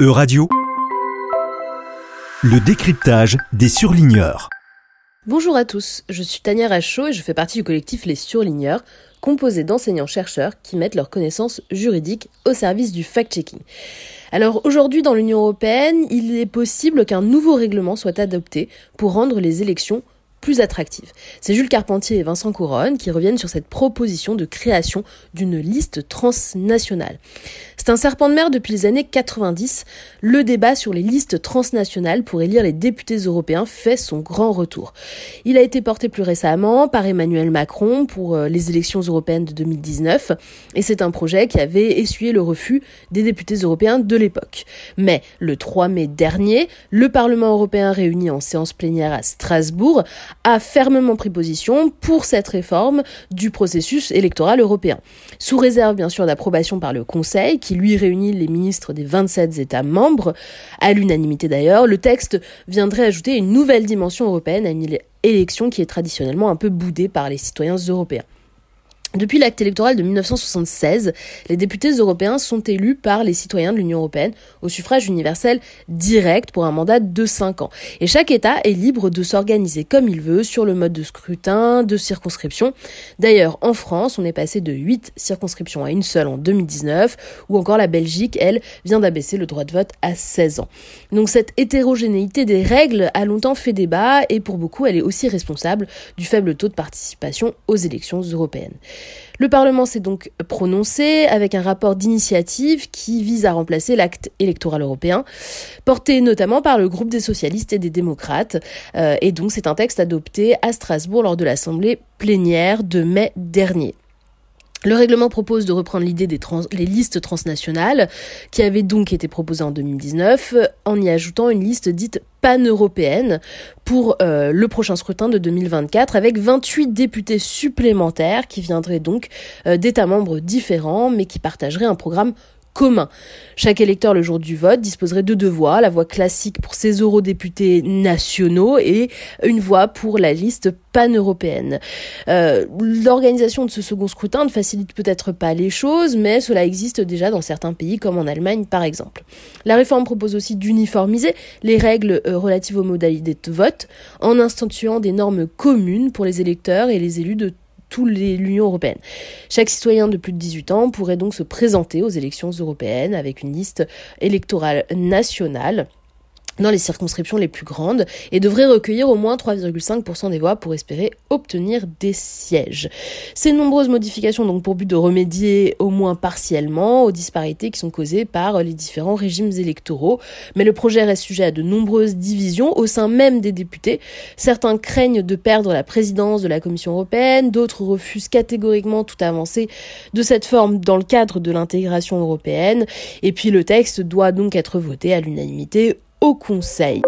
E-Radio, le décryptage des surligneurs. Bonjour à tous, je suis Tania Rachaud et je fais partie du collectif Les Surligneurs, composé d'enseignants-chercheurs qui mettent leurs connaissances juridiques au service du fact-checking. Alors aujourd'hui dans l'Union européenne, il est possible qu'un nouveau règlement soit adopté pour rendre les élections C'est Jules Carpentier et Vincent Couronne qui reviennent sur cette proposition de création d'une liste transnationale. C'est un serpent de mer depuis les années 90. Le débat sur les listes transnationales pour élire les députés européens fait son grand retour. Il a été porté plus récemment par Emmanuel Macron pour euh, les élections européennes de 2019 et c'est un projet qui avait essuyé le refus des députés européens de l'époque. Mais le 3 mai dernier, le Parlement européen réuni en séance plénière à Strasbourg a fermement pris position pour cette réforme du processus électoral européen. Sous réserve bien sûr d'approbation par le Conseil, qui lui réunit les ministres des 27 États membres, à l'unanimité d'ailleurs, le texte viendrait ajouter une nouvelle dimension européenne à une élection qui est traditionnellement un peu boudée par les citoyens européens. Depuis l'acte électoral de 1976, les députés européens sont élus par les citoyens de l'Union européenne au suffrage universel direct pour un mandat de 5 ans. Et chaque État est libre de s'organiser comme il veut sur le mode de scrutin, de circonscription. D'ailleurs, en France, on est passé de 8 circonscriptions à une seule en 2019, ou encore la Belgique, elle, vient d'abaisser le droit de vote à 16 ans. Donc cette hétérogénéité des règles a longtemps fait débat et pour beaucoup, elle est aussi responsable du faible taux de participation aux élections européennes. Le Parlement s'est donc prononcé avec un rapport d'initiative qui vise à remplacer l'acte électoral européen, porté notamment par le groupe des socialistes et des démocrates. Euh, et donc c'est un texte adopté à Strasbourg lors de l'Assemblée plénière de mai dernier. Le règlement propose de reprendre l'idée des listes transnationales, qui avaient donc été proposées en 2019, en y ajoutant une liste dite pan-européenne pour euh, le prochain scrutin de 2024, avec 28 députés supplémentaires qui viendraient donc euh, d'États membres différents, mais qui partageraient un programme commun. Chaque électeur le jour du vote disposerait de deux voix, la voix classique pour ses eurodéputés nationaux et une voix pour la liste pan-européenne. Euh, l'organisation de ce second scrutin ne facilite peut-être pas les choses, mais cela existe déjà dans certains pays comme en Allemagne par exemple. La réforme propose aussi d'uniformiser les règles euh, relatives aux modalités de vote en instituant des normes communes pour les électeurs et les élus de tout l'Union européenne. Chaque citoyen de plus de 18 ans pourrait donc se présenter aux élections européennes avec une liste électorale nationale dans les circonscriptions les plus grandes et devrait recueillir au moins 3,5% des voix pour espérer obtenir des sièges. Ces nombreuses modifications ont donc pour but de remédier au moins partiellement aux disparités qui sont causées par les différents régimes électoraux, mais le projet reste sujet à de nombreuses divisions au sein même des députés. Certains craignent de perdre la présidence de la Commission européenne, d'autres refusent catégoriquement toute avancée de cette forme dans le cadre de l'intégration européenne, et puis le texte doit donc être voté à l'unanimité au Conseil.